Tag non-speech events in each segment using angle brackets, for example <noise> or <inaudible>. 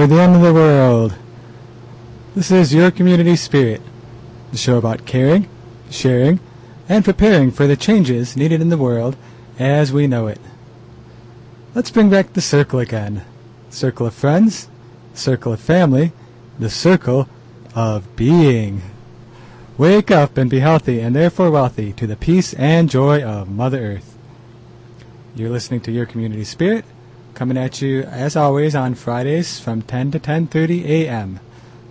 for the end of the world. This is Your Community Spirit, the show about caring, sharing, and preparing for the changes needed in the world as we know it. Let's bring back the circle again. Circle of friends, circle of family, the circle of being. Wake up and be healthy and therefore wealthy to the peace and joy of Mother Earth. You're listening to Your Community Spirit, coming at you as always on Fridays from 10 to 10:30 a.m.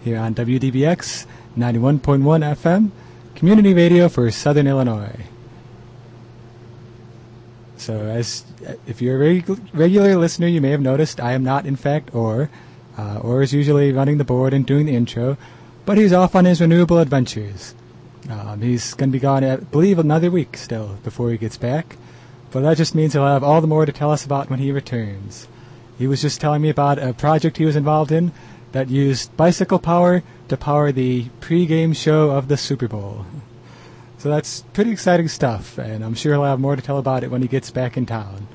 here on WDBX 91.1 FM, community radio for Southern Illinois. So, as if you're a reg- regular listener, you may have noticed I am not, in fact, Or. Uh, is usually running the board and doing the intro, but he's off on his renewable adventures. Um, he's going to be gone, I believe, another week still before he gets back. But that just means he'll have all the more to tell us about when he returns. He was just telling me about a project he was involved in that used bicycle power to power the pre-game show of the Super Bowl. So that's pretty exciting stuff, and I'm sure he'll have more to tell about it when he gets back in town.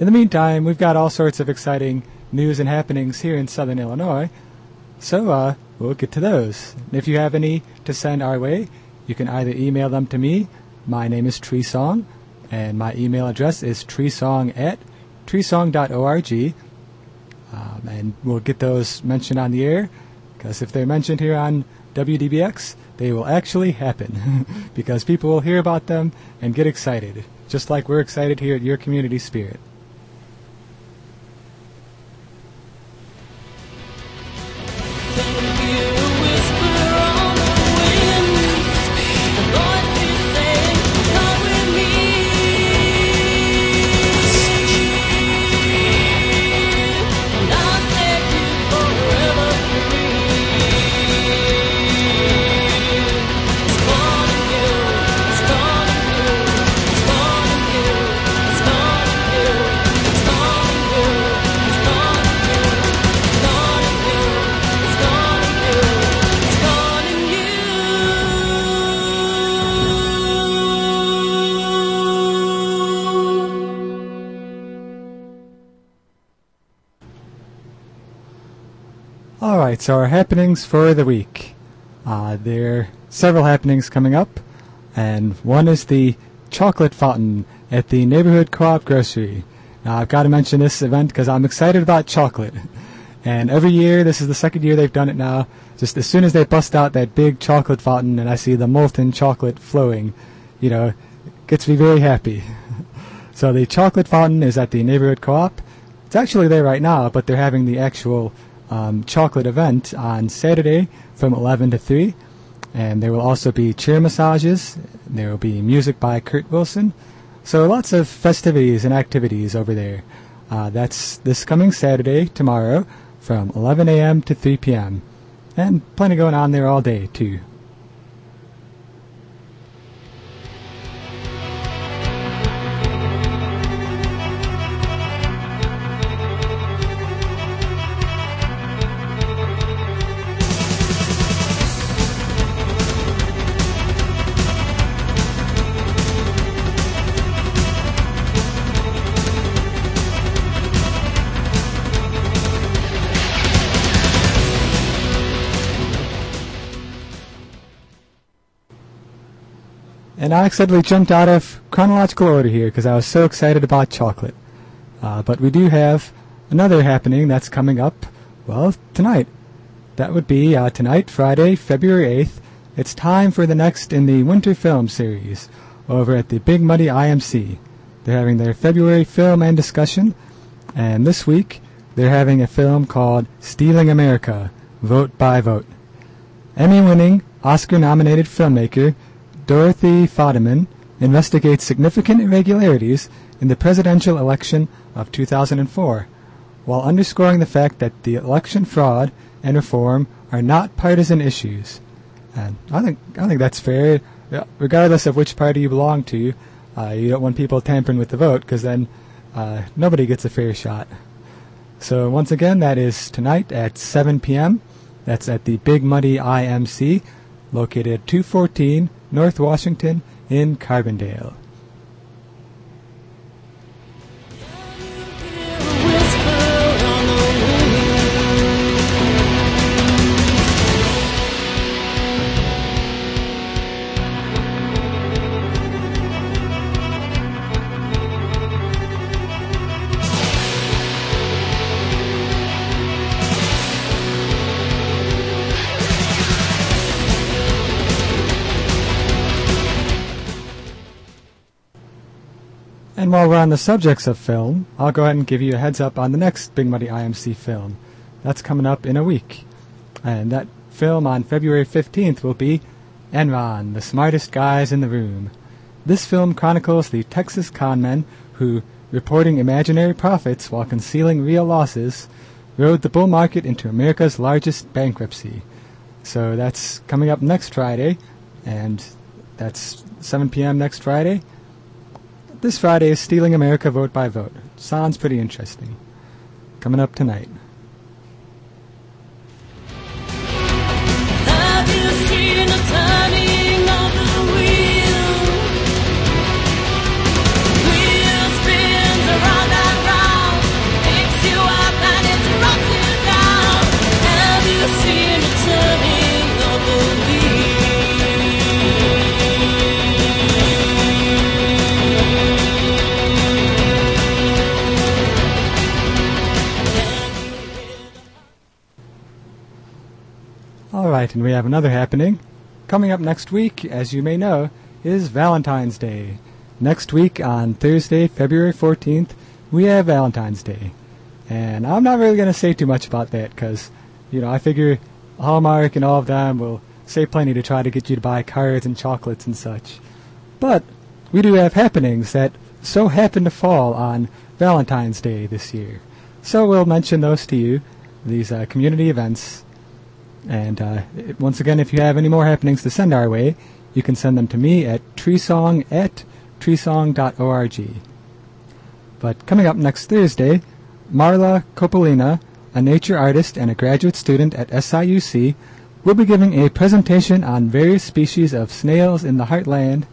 In the meantime, we've got all sorts of exciting news and happenings here in Southern Illinois, so uh, we'll get to those. And if you have any to send our way, you can either email them to me. My name is Tree Song, and my email address is treesong at treesong.org. Um, and we'll get those mentioned on the air, because if they're mentioned here on WDBX, they will actually happen, <laughs> because people will hear about them and get excited, just like we're excited here at Your Community Spirit. So our happenings for the week. Uh, there are several happenings coming up, and one is the chocolate fountain at the neighborhood co-op grocery. Now, I've got to mention this event because I'm excited about chocolate. <laughs> And every year, this is the second year they've done it now, just as soon as they bust out that big chocolate fountain and I see the molten chocolate flowing, you know, gets me very happy. <laughs> so the chocolate fountain is at the neighborhood co-op. It's actually there right now, but they're having the actual um, chocolate event on Saturday from 11 to 3. And there will also be chair massages. There will be music by Kurt Wilson. So lots of festivities and activities over there. Uh, that's this coming Saturday, tomorrow, from 11 a.m. to 3 p.m. And plenty going on there all day, too. And I accidentally jumped out of chronological order here because I was so excited about chocolate. Uh, but we do have another happening that's coming up, well, tonight. That would be uh, tonight, Friday, February 8th. It's time for the next in the winter film series over at the Big Muddy IMC. They're having their February film and discussion, and this week they're having a film called Stealing America Vote by Vote. Emmy winning, Oscar nominated filmmaker Dorothy Fadiman investigates significant irregularities in the presidential election of 2004, while underscoring the fact that the election fraud and reform are not partisan issues. And I think I think that's fair, regardless of which party you belong to. Uh, you don't want people tampering with the vote because then uh, nobody gets a fair shot. So once again, that is tonight at 7 p.m. That's at the Big Muddy IMC, located at 214 North Washington in Carbondale. While we're on the subjects of film, I'll go ahead and give you a heads up on the next Big Muddy IMC film. That's coming up in a week. And that film on February 15th will be Enron, the smartest guys in the room. This film chronicles the Texas conmen who, reporting imaginary profits while concealing real losses, rode the bull market into America's largest bankruptcy. So that's coming up next Friday, and that's 7 p.m. next Friday. This Friday is Stealing America Vote by Vote. Sounds pretty interesting. Coming up tonight. Have another happening. Coming up next week, as you may know, is Valentine's Day. Next week on Thursday, February 14th, we have Valentine's Day. And I'm not really going to say too much about that because, you know, I figure Hallmark and all of them will say plenty to try to get you to buy cards and chocolates and such. But we do have happenings that so happen to fall on Valentine's Day this year. So we'll mention those to you, these uh, community events. And uh, once again, if you have any more happenings to send our way, you can send them to me at treesong at treesong.org. But coming up next Thursday, Marla Coppolina, a nature artist and a graduate student at SIUC, will be giving a presentation on various species of snails in the heartland.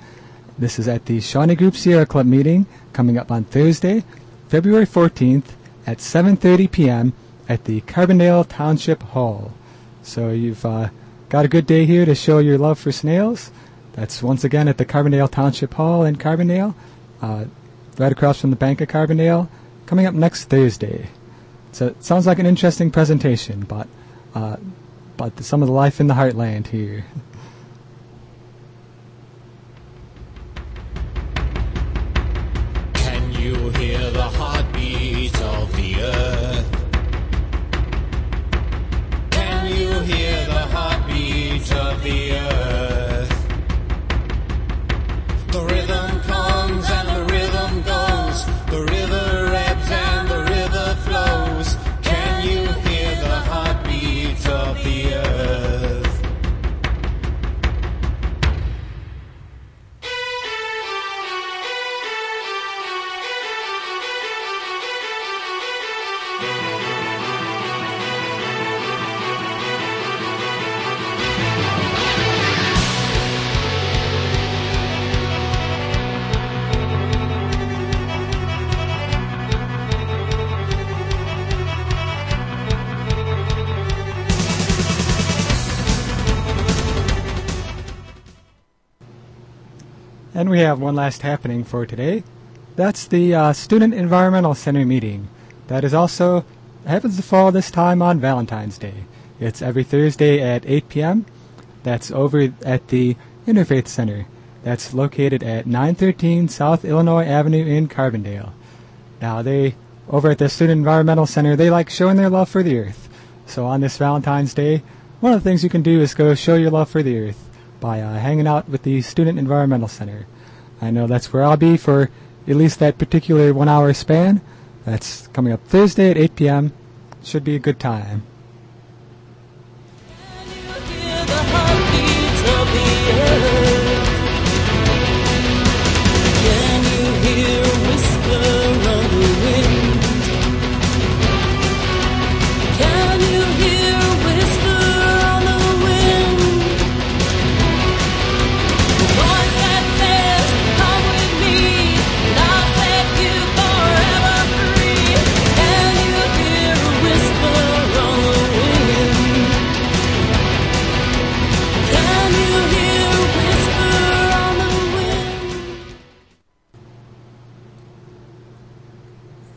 This is at the Shawnee Group Sierra Club meeting coming up on Thursday, February 14th at 7:30 p.m. at the Carbondale Township Hall. So you've uh, got a good day here to show your love for snails. That's once again at the Carbondale Township Hall in Carbondale, uh, right across from the Bank of Carbondale, coming up next Thursday. So it sounds like an interesting presentation, but uh, but some of the life in the heartland here. And we have one last happening for today. That's the uh, Student Environmental Center meeting. That is also happens to fall this time on Valentine's Day. It's every Thursday at 8 p.m. That's over at the Interfaith Center. That's located at 913 South Illinois Avenue in Carbondale. Now they over at the Student Environmental Center, they like showing their love for the earth. So on this Valentine's Day, one of the things you can do is go show your love for the earth by uh, hanging out with the Student Environmental Center. I know that's where I'll be for at least that particular one hour span. That's coming up Thursday at 8 p.m. Should be a good time.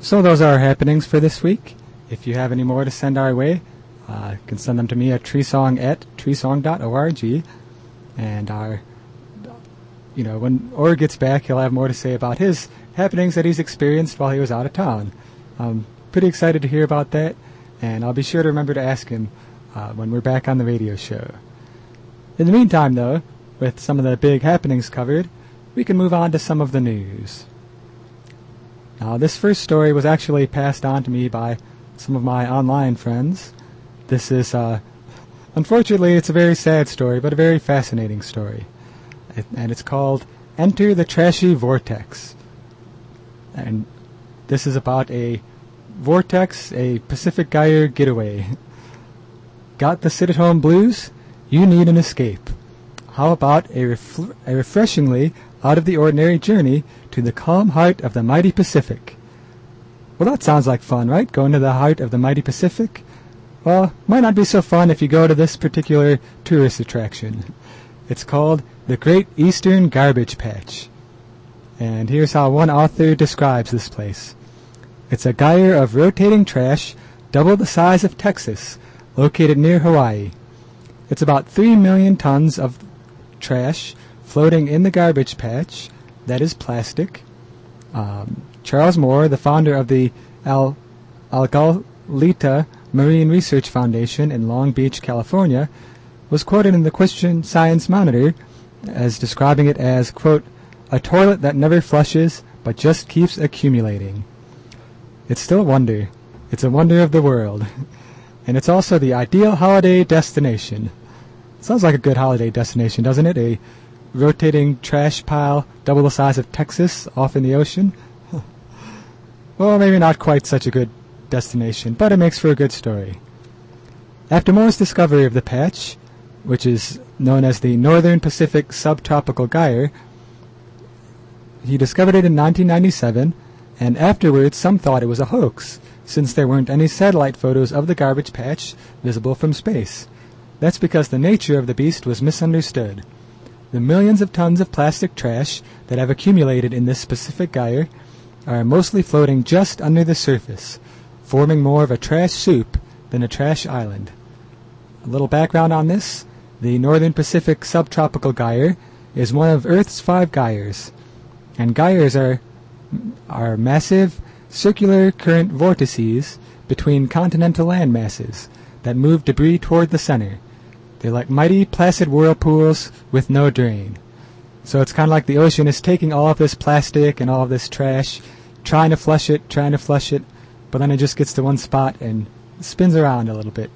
So those are our happenings for this week. If you have any more to send our way, uh, you can send them to me at treesong at treesong.org. And our you know, when Orr gets back, he'll have more to say about his happenings that he's experienced while he was out of town. I'm pretty excited to hear about that, and I'll be sure to remember to ask him uh, when we're back on the radio show. In the meantime, though, with some of the big happenings covered, we can move on to some of the news. Now, this first story was actually passed on to me by some of my online friends. This is, uh, unfortunately, it's a very sad story, but a very fascinating story. It, and it's called Enter the Trashy Vortex. And this is about a vortex, a Pacific Gyre getaway. Got the sit at home blues? You need an escape. How about a, ref- a refreshingly out of the ordinary journey to the calm heart of the mighty Pacific? Well, that sounds like fun, right? Going to the heart of the mighty Pacific? Well, might not be so fun if you go to this particular tourist attraction. It's called the Great Eastern Garbage Patch. And here's how one author describes this place. It's a gyre of rotating trash double the size of Texas, located near Hawaii. It's about 3 million tons of trash floating in the garbage patch that is plastic. Um, Charles Moore, the founder of the Al- Algalita Marine Research Foundation in Long Beach, California, was quoted in the Christian Science Monitor as describing it as, quote, a toilet that never flushes but just keeps accumulating. It's still a wonder. It's a wonder of the world. <laughs> And it's also the ideal holiday destination. Sounds like a good holiday destination, doesn't it? A rotating trash pile double the size of Texas off in the ocean? <laughs> well, maybe not quite such a good destination, but it makes for a good story. After Moore's discovery of the patch, which is known as the Northern Pacific Subtropical Gyre, he discovered it in 1997, and afterwards some thought it was a hoax, since there weren't any satellite photos of the garbage patch visible from space. That's because the nature of the beast was misunderstood. The millions of tons of plastic trash that have accumulated in this specific gyre are mostly floating just under the surface, forming more of a trash soup than a trash island. A little background on this the Northern Pacific Subtropical Gyre is one of Earth's five gyres, and gyres are, are massive circular current vortices between continental land masses that move debris toward the center. They're like mighty placid whirlpools with no drain. So it's kind of like the ocean is taking all of this plastic and all of this trash, trying to flush it, trying to flush it, but then it just gets to one spot and spins around a little bit.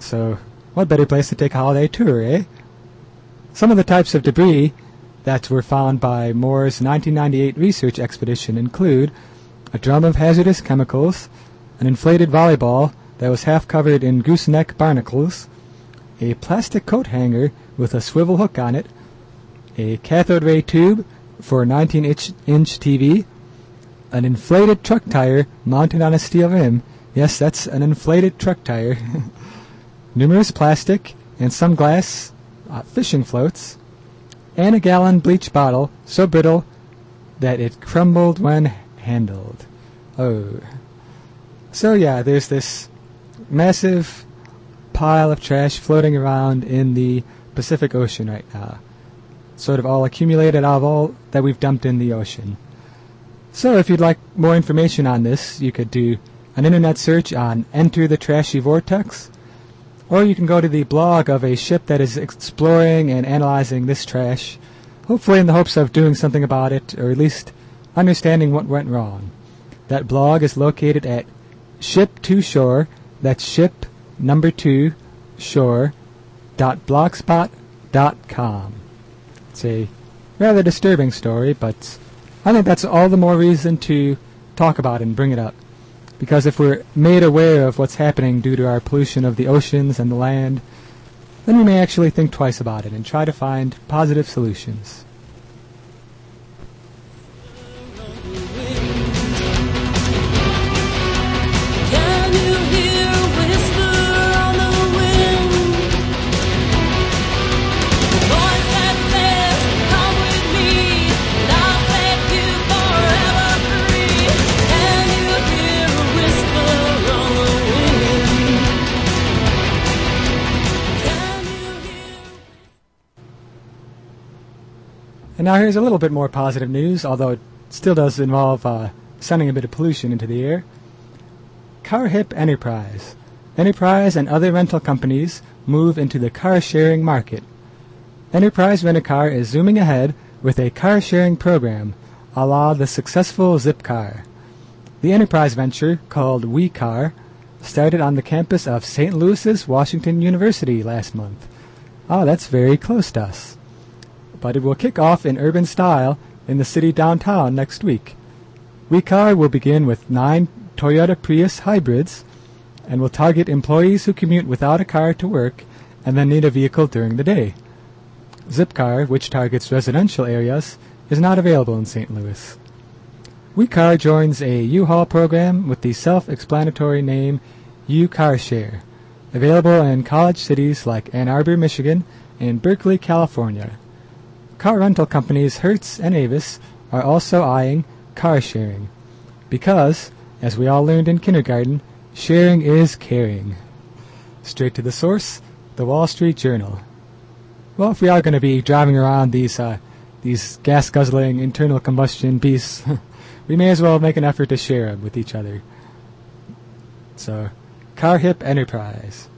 So, what better place to take a holiday tour, eh? Some of the types of debris that were found by Moore's 1998 research expedition include a drum of hazardous chemicals, an inflated volleyball that was half covered in gooseneck barnacles, a plastic coat hanger with a swivel hook on it, a cathode ray tube for a 19 inch, inch TV, an inflated truck tire mounted on a steel rim. Yes, that's an inflated truck tire. <laughs> Numerous plastic and some glass uh, fishing floats, and a gallon bleach bottle so brittle that it crumbled when handled. Oh. So yeah, there's this massive pile of trash floating around in the Pacific Ocean right now. Sort of all accumulated out of all that we've dumped in the ocean. So if you'd like more information on this, you could do an internet search on Enter the Trashy Vortex, or you can go to the blog of a ship that is exploring and analyzing this trash, hopefully in the hopes of doing something about it, or at least understanding what went wrong. That blog is located at ship to shore, that's ship number two shore dot blogspot dot com. It's a rather disturbing story, but I think that's all the more reason to talk about and bring it up. Because if we're made aware of what's happening due to our pollution of the oceans and the land, then we may actually think twice about it and try to find positive solutions. And now here's a little bit more positive news, although it still does involve uh, sending a bit of pollution into the air. Carship Enterprise. Enterprise and other rental companies move into the car sharing market. Enterprise Rent a Car is zooming ahead with a car sharing program, a la the successful Zipcar. The enterprise venture, called WeCar, started on the campus of St. Louis's Washington University last month. Ah, that's very close to us. But it will kick off in urban style in the city downtown next week. WeCar will begin with nine Toyota Prius hybrids and will target employees who commute without a car to work and then need a vehicle during the day. Zipcar, which targets residential areas, is not available in St. Louis. WeCar joins a U-Haul program with the self-explanatory name U-Car-Share, available in college cities like Ann Arbor, Michigan, and Berkeley, California. Car rental companies Hertz and Avis are also eyeing car sharing, because, as we all learned in kindergarten, sharing is caring. Straight to the source, the Wall Street Journal. Well, if we are going to be driving around these uh, these gas guzzling internal combustion beasts, <laughs> we may as well make an effort to share them with each other. So, Carship Enterprise.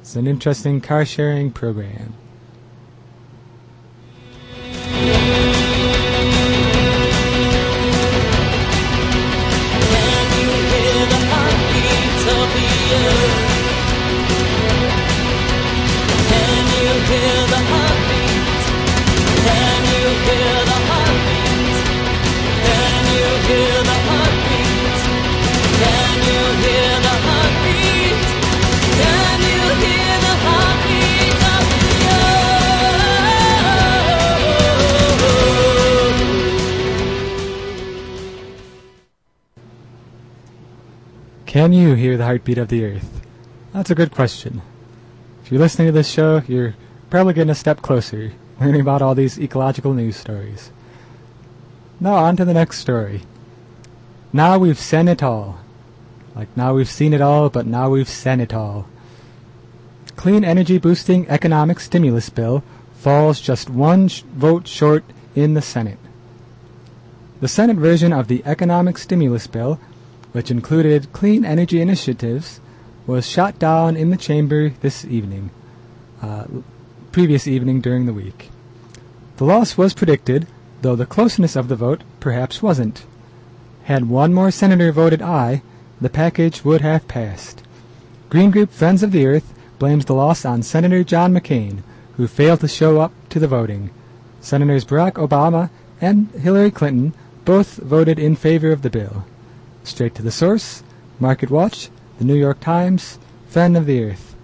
It's an interesting car sharing program. Can you hear the heartbeat of the earth? That's a good question. If you're listening to this show, you're probably getting a step closer, learning about all these ecological news stories. Now, on to the next story. Now we've seen it all. Like, now we've seen it all, but now we've seen it all. Clean energy boosting economic stimulus bill falls just one sh- vote short in the Senate. The Senate version of the economic stimulus bill which included clean energy initiatives, was shot down in the chamber this evening, uh, previous evening during the week. The loss was predicted, though the closeness of the vote perhaps wasn't. Had one more senator voted aye, the package would have passed. Green Group Friends of the Earth blames the loss on Senator John McCain, who failed to show up to the voting. Senators Barack Obama and Hillary Clinton both voted in favor of the bill. Straight to the source, Market Watch, the New York Times, Friend of the Earth.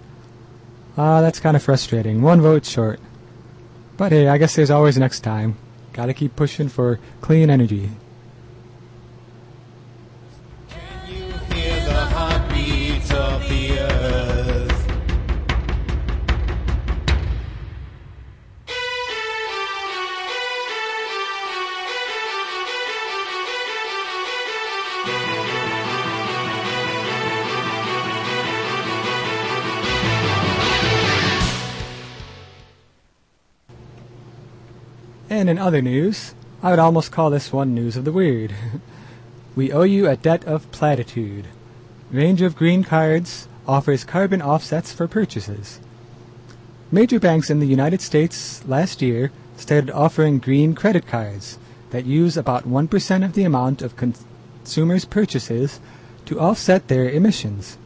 Ah, that's kind of frustrating. One vote short. But hey, I guess there's always next time. Gotta keep pushing for clean energy. And in other news, I would almost call this one news of the weird. <laughs> we owe you a debt of platitude. Range of Green Cards offers carbon offsets for purchases. Major banks in the United States last year started offering green credit cards that use about 1% of the amount of consumers' purchases to offset their emissions.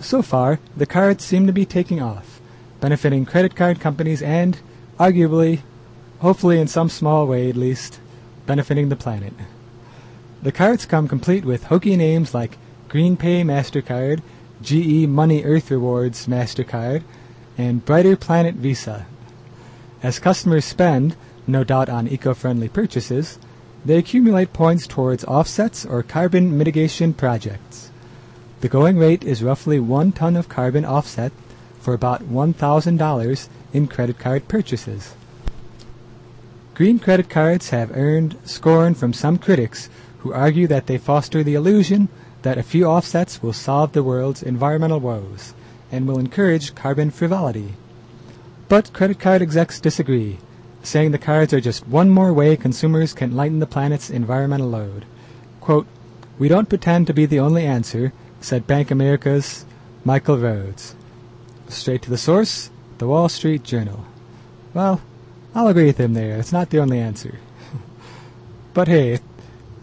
So far, the cards seem to be taking off, benefiting credit card companies and, arguably, hopefully in some small way at least, benefiting the planet. The cards come complete with hokey names like GreenPay MasterCard, GE Money Earth Rewards MasterCard, and Brighter Planet Visa. As customers spend, no doubt on eco-friendly purchases, they accumulate points towards offsets or carbon mitigation projects. The going rate is roughly one ton of carbon offset for about $1,000 in credit card purchases. Green credit cards have earned scorn from some critics who argue that they foster the illusion that a few offsets will solve the world's environmental woes and will encourage carbon frivolity. But credit card execs disagree, saying the cards are just one more way consumers can lighten the planet's environmental load. Quote, We don't pretend to be the only answer, said Bank America's Michael Rhodes. Straight to the source, the Wall Street Journal. Well, I'll agree with him there. It's not the only answer. <laughs> but hey,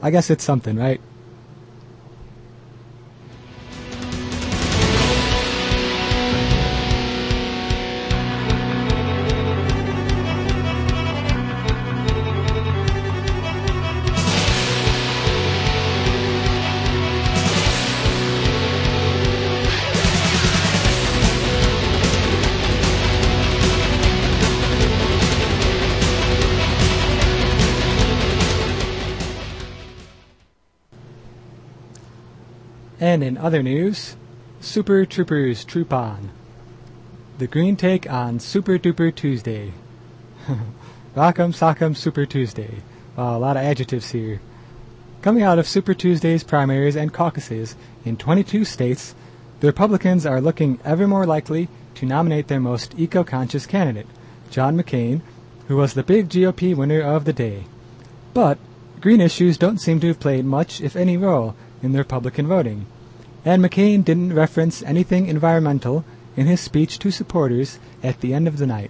I guess it's something, right? And in other news, Super Troopers troop on. The green take on Super Duper Tuesday. <laughs> Rock'em Sock'em Super Tuesday. Wow, a lot of adjectives here. Coming out of Super Tuesday's primaries and caucuses in 22 states, the Republicans are looking ever more likely to nominate their most eco-conscious candidate, John McCain, who was the big GOP winner of the day. But green issues don't seem to have played much, if any, role in the Republican voting. And McCain didn't reference anything environmental in his speech to supporters at the end of the night.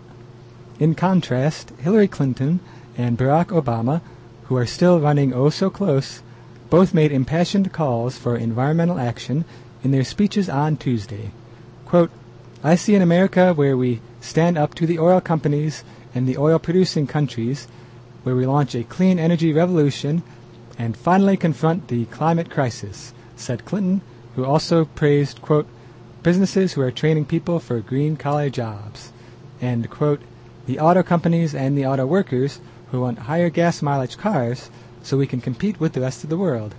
In contrast, Hillary Clinton and Barack Obama, who are still running oh so close, both made impassioned calls for environmental action in their speeches on Tuesday. Quote, I see an America where we stand up to the oil companies and the oil producing countries, where we launch a clean energy revolution and finally confront the climate crisis, said Clinton, who also praised, quote, businesses who are training people for green collar jobs, and, quote, the auto companies and the auto workers who want higher gas mileage cars so we can compete with the rest of the world.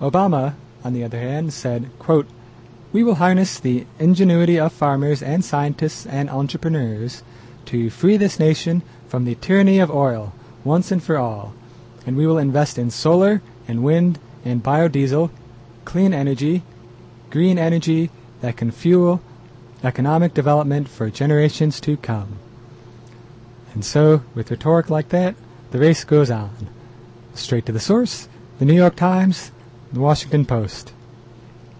Obama, on the other hand, said, quote, we will harness the ingenuity of farmers and scientists and entrepreneurs to free this nation from the tyranny of oil once and for all, and we will invest in solar and wind and biodiesel, clean energy, green energy that can fuel economic development for generations to come. And so, with rhetoric like that, the race goes on. Straight to the source, the New York Times, the Washington Post.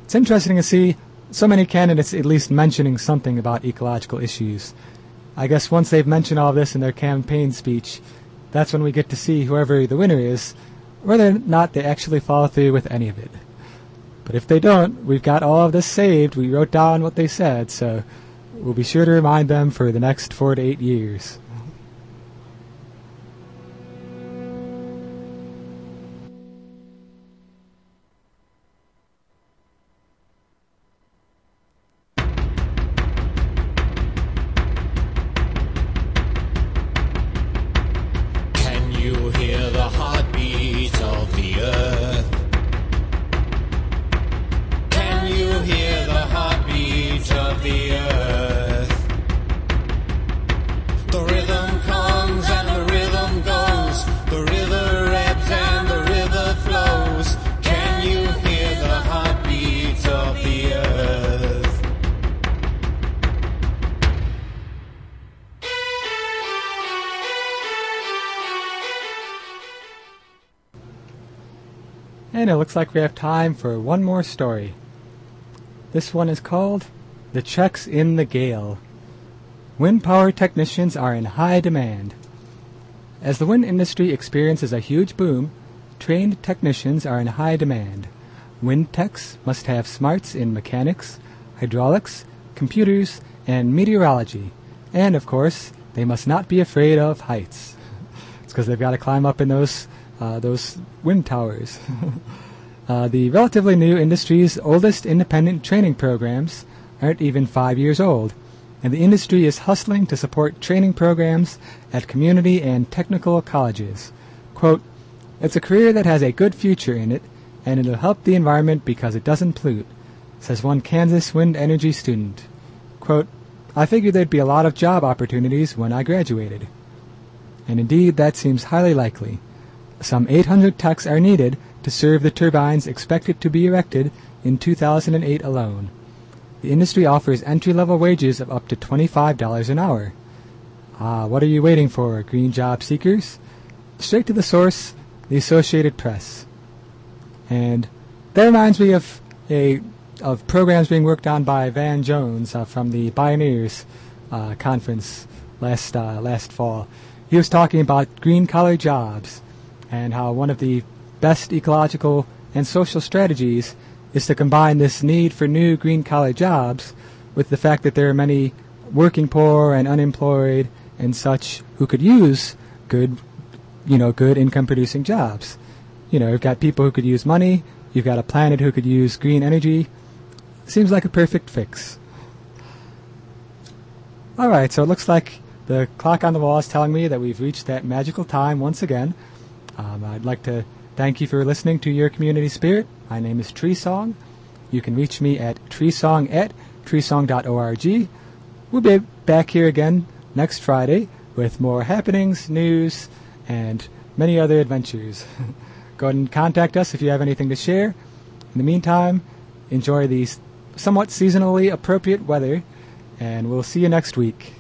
It's interesting to see so many candidates at least mentioning something about ecological issues. I guess once they've mentioned all this in their campaign speech, that's when we get to see whoever the winner is, whether or not they actually follow through with any of it. But if they don't, we've got all of this saved. We wrote down what they said, so we'll be sure to remind them for the next four to eight years. And it looks like we have time for one more story. This one is called The Checks in the Gale. Wind power technicians are in high demand. As the wind industry experiences a huge boom, trained technicians are in high demand. Wind techs must have smarts in mechanics, hydraulics, computers, and meteorology. And, of course, they must not be afraid of heights. <laughs> it's because they've got to climb up in those, those wind towers. <laughs> uh, the relatively new industry's oldest independent training programs aren't even five years old, and the industry is hustling to support training programs at community and technical colleges. Quote, it's a career that has a good future in it, and it'll help the environment because it doesn't pollute, says one Kansas wind energy student. Quote, I figured there'd be a lot of job opportunities when I graduated. And indeed, that seems highly likely. Some 800 tucks are needed to serve the turbines expected to be erected in 2008 alone. The industry offers entry level wages of up to $25 an hour. Ah, what are you waiting for, green job seekers? Straight to the source, the Associated Press. And that reminds me of a of programs being worked on by Van Jones uh, from the Bioneers uh, conference last uh, last fall. He was talking about green collar jobs and how one of the best ecological and social strategies is to combine this need for new green collar jobs with the fact that there are many working poor and unemployed and such who could use good you know good income producing jobs. You know, you've got people who could use money, you've got a planet who could use green energy. Seems like a perfect fix. All right, so it looks like the clock on the wall is telling me that we've reached that magical time once again. Um, I'd like to thank you for listening to Your Community Spirit. My name is Tree Song. You can reach me at treesong at treesong.org. We'll be back here again next Friday with more happenings, news, and many other adventures. <laughs> Go ahead and contact us if you have anything to share. In the meantime, enjoy the somewhat seasonally appropriate weather, and we'll see you next week.